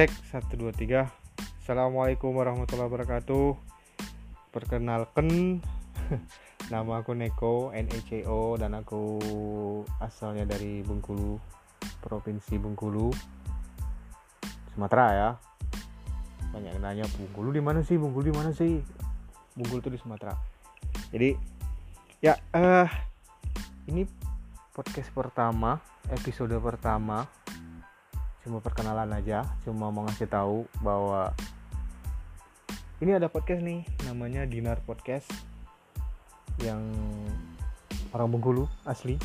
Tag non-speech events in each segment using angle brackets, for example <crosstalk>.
Cek 1 2 3. Assalamualaikum warahmatullahi wabarakatuh. Perkenalkan <laughs> nama aku Neko NECO dan aku asalnya dari Bengkulu, Provinsi Bengkulu. Sumatera ya. Banyak yang nanya Bengkulu di mana sih? Bengkulu di mana sih? Bengkulu itu di Sumatera. Jadi ya eh ini podcast pertama, episode pertama cuma perkenalan aja cuma mau ngasih tahu bahwa ini ada podcast nih namanya Dinar Podcast yang orang Bengkulu asli.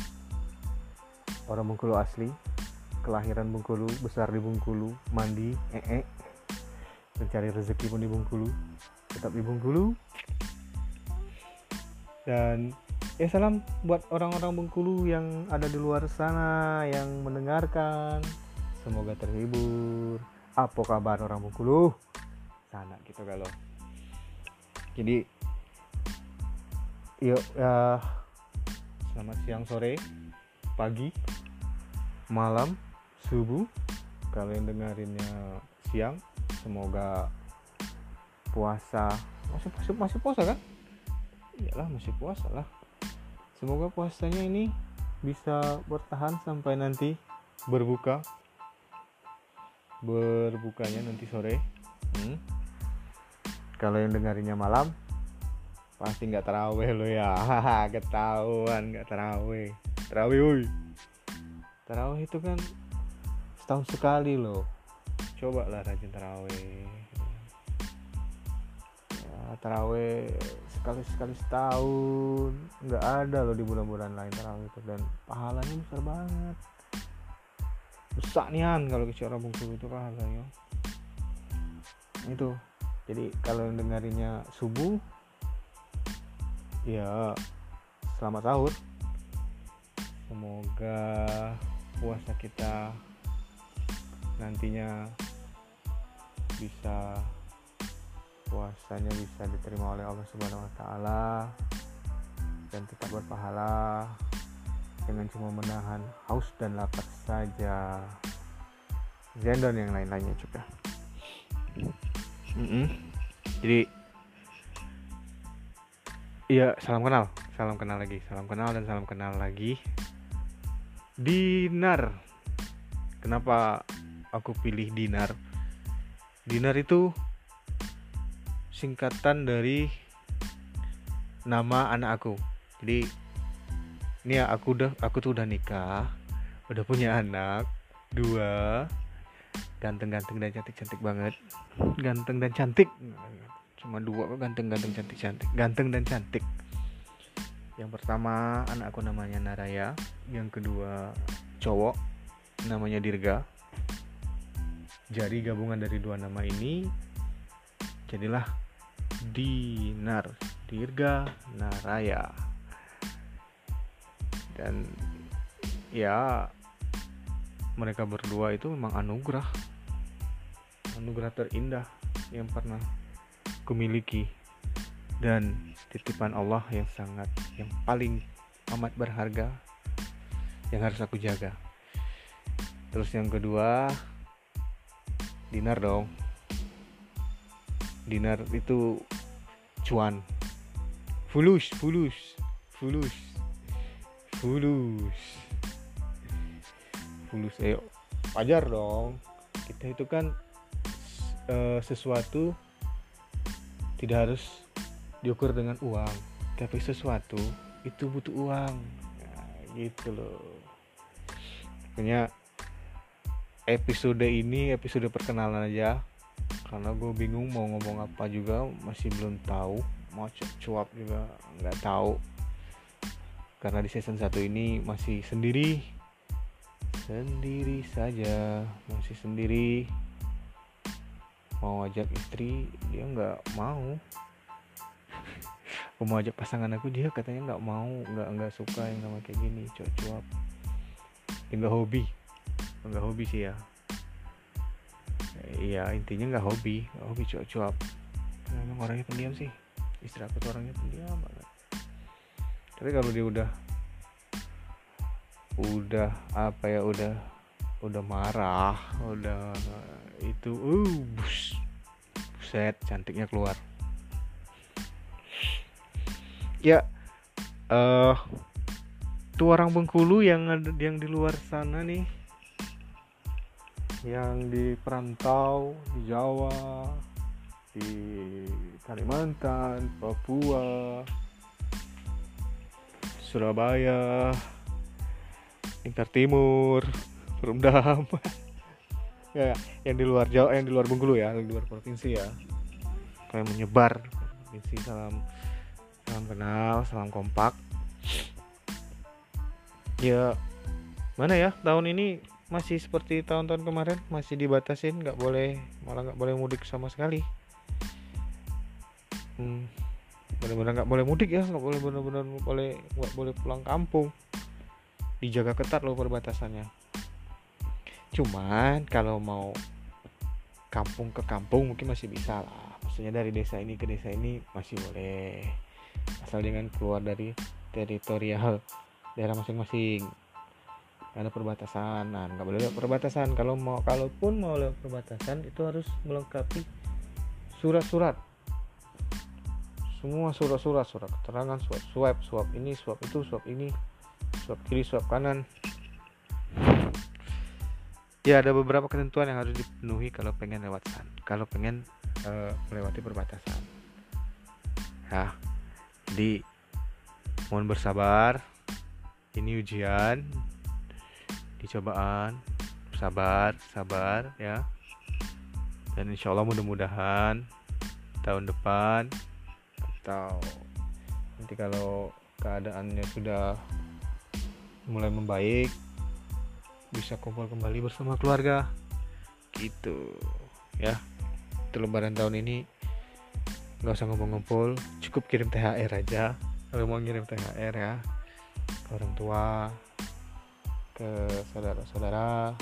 Orang Bengkulu asli kelahiran Bengkulu besar di Bengkulu mandi ee mencari rezeki pun di Bengkulu tetap di Bengkulu. Dan ya salam buat orang-orang Bengkulu yang ada di luar sana yang mendengarkan semoga terhibur. Apa kabar orang Bengkulu? Sana gitu kalau. Jadi yuk ya selamat siang sore pagi malam subuh. Kalian dengerinnya siang semoga puasa. Masih masih masih puasa kan? Iyalah masih puasa lah. Semoga puasanya ini bisa bertahan sampai nanti berbuka berbukanya nanti sore. Hmm. kalau yang dengarinya malam pasti nggak terawih lo ya. <laughs> Ketahuan nggak terawih. Terawih woi. Terawih itu kan setahun sekali loh coba lah rajin terawih. Ya, terawih sekali sekali setahun. Nggak ada loh di bulan-bulan lain terawih itu. Dan pahalanya besar banget besar nian kalau kecil orang Bengkulu itu pahalanya itu. Jadi kalau dengarinya subuh ya selamat sahur. Semoga puasa kita nantinya bisa puasanya bisa diterima oleh Allah Subhanahu wa taala dan tetap berpahala dengan cuma menahan haus dan lapar saja. Dan yang lain-lainnya juga. Mm -mm. jadi iya salam kenal. Salam kenal lagi salam kenal dan salam kenal lagi. Dinar. Kenapa aku pilih dinar? Dinar itu singkatan dari nama anak aku. Jadi ini ya aku udah aku tuh udah nikah udah punya anak dua. Ganteng-ganteng dan cantik-cantik banget. Ganteng dan cantik. Cuma dua kok ganteng-ganteng cantik-cantik. Ganteng dan cantik. Yang pertama anak aku namanya Naraya. Yang kedua cowok. Namanya Dirga. Jadi gabungan dari dua nama ini jadilah Dinar. Dirga Naraya. Dan ya mereka berdua itu memang anugerah. Anugerah terindah yang pernah kumiliki. Dan titipan Allah yang sangat yang paling amat berharga yang harus aku jaga. Terus yang kedua dinar dong. Dinar itu cuan. Fulus fulus fulus fulus fulus ayo wajar dong. Kita itu kan e, sesuatu tidak harus diukur dengan uang. Tapi sesuatu itu butuh uang. Nah, gitu loh. Makanya episode ini episode perkenalan aja. Karena gue bingung mau ngomong apa juga masih belum tahu. Mau cuap juga nggak tahu. Karena di season 1 ini masih sendiri sendiri saja masih sendiri. Mau ajak istri dia nggak mau. <laughs> Mau ajak pasangan aku dia katanya nggak mau nggak nggak suka yang nama kayak gini cuap-cuap. Nggak hobi nggak hobi sih ya. Iya intinya nggak hobi nggak hobi cuap-cuap. Memang orangnya pendiam sih. Istri aku tuh orangnya pendiam banget. Tapi kalau dia udah udah apa ya udah udah marah udah itu uh bus buset cantiknya keluar. Ya eh uh, tuh orang Bengkulu yang yang di luar sana nih. Yang di perantau di Jawa di Kalimantan Papua Surabaya Lingkar Timur Perumdam <laughs> ya yang di luar Jawa yang di luar Bengkulu ya di luar provinsi ya. Kayak menyebar provinsi salam salam kenal salam kompak. Ya mana ya tahun ini masih seperti tahun-tahun kemarin masih dibatasin nggak boleh malah nggak boleh mudik sama sekali. Hmm, benar-benar nggak boleh mudik ya nggak boleh benar-benar boleh nggak boleh pulang kampung dijaga ketat loh perbatasannya. Cuman kalau mau kampung ke kampung mungkin masih bisa lah. Maksudnya dari desa ini ke desa ini masih boleh. Asal dengan keluar dari teritorial daerah masing-masing. Ada perbatasan. Nah nggak boleh perbatasan. Kalau mau kalaupun mau lewat perbatasan itu harus melengkapi surat-surat. Semua surat-surat surat keterangan surat swab swab ini swab itu swab ini swab kiri swab kanan. Ya ada beberapa ketentuan yang harus dipenuhi kalau pengen lewat sana kalau pengen uh, melewati perbatasan. Ya jadi mohon bersabar. Ini ujian dicobaan sabar sabar ya. Dan insya Allah mudah-mudahan tahun depan atau nanti kalau keadaannya sudah mulai membaik bisa kumpul kembali bersama keluarga. Gitu ya. Itu lebaran tahun ini nggak usah ngumpul-ngumpul cukup kirim THR aja. Kalau mau ngirim THR ya ke orang tua ke saudara-saudara.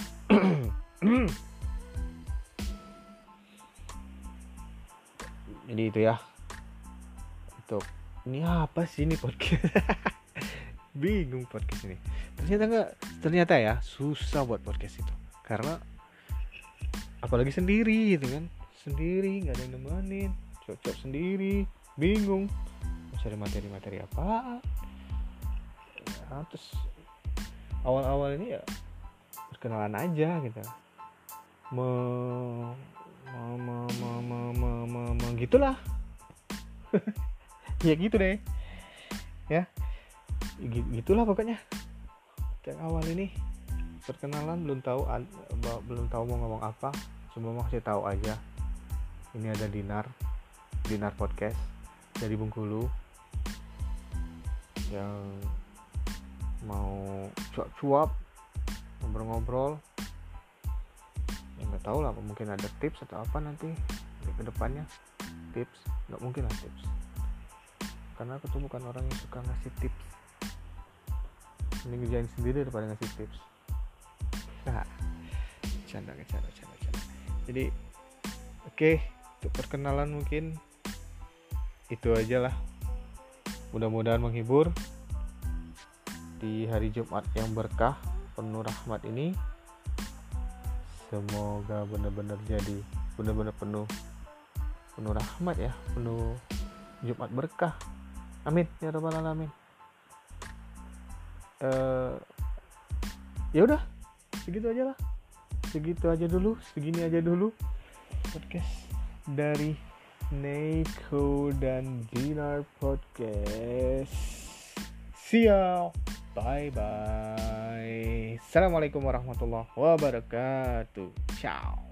Jadi itu ya. Untuk ini apa sih ini podcast? <laughs> Bingung podcast ini ternyata enggak ternyata ya susah buat podcast itu. Karena apalagi sendiri gitu kan. Sendiri nggak ada yang nemenin. Cocok sendiri bingung. Cari materi-materi apa ya, terus awal-awal ini ya perkenalan aja gitu. Me me me me me, me, me, me gitulah. <laughs> Ya gitu deh. Ya gitulah pokoknya yang awal ini perkenalan belum tahu belum tahu mau ngomong apa. Cuma mau kasih tahu aja. Ini ada dinar dinar podcast dari Bengkulu yang mau cuap-cuap ngobrol-ngobrol. Ya nggak tahu lah mungkin ada tips atau apa nanti di ke depannya. Tips nggak mungkin lah tips. Karena aku tuh bukan orang yang suka ngasih tips ini ngerjain sendiri daripada ngasih tips. Nah canda canda canda canda. Jadi oke okay, untuk perkenalan mungkin itu aja lah. Mudah-mudahan menghibur. Di hari Jumat yang berkah penuh rahmat ini semoga benar-benar jadi benar-benar penuh penuh rahmat ya penuh Jumat berkah. Amin. Ya rabbal alamin uh, ya udah segitu aja lah segitu aja dulu segini aja dulu podcast dari Neko dan Dinar Podcast see ya Bye bye. Assalamualaikum warahmatullahi wabarakatuh. Ciao.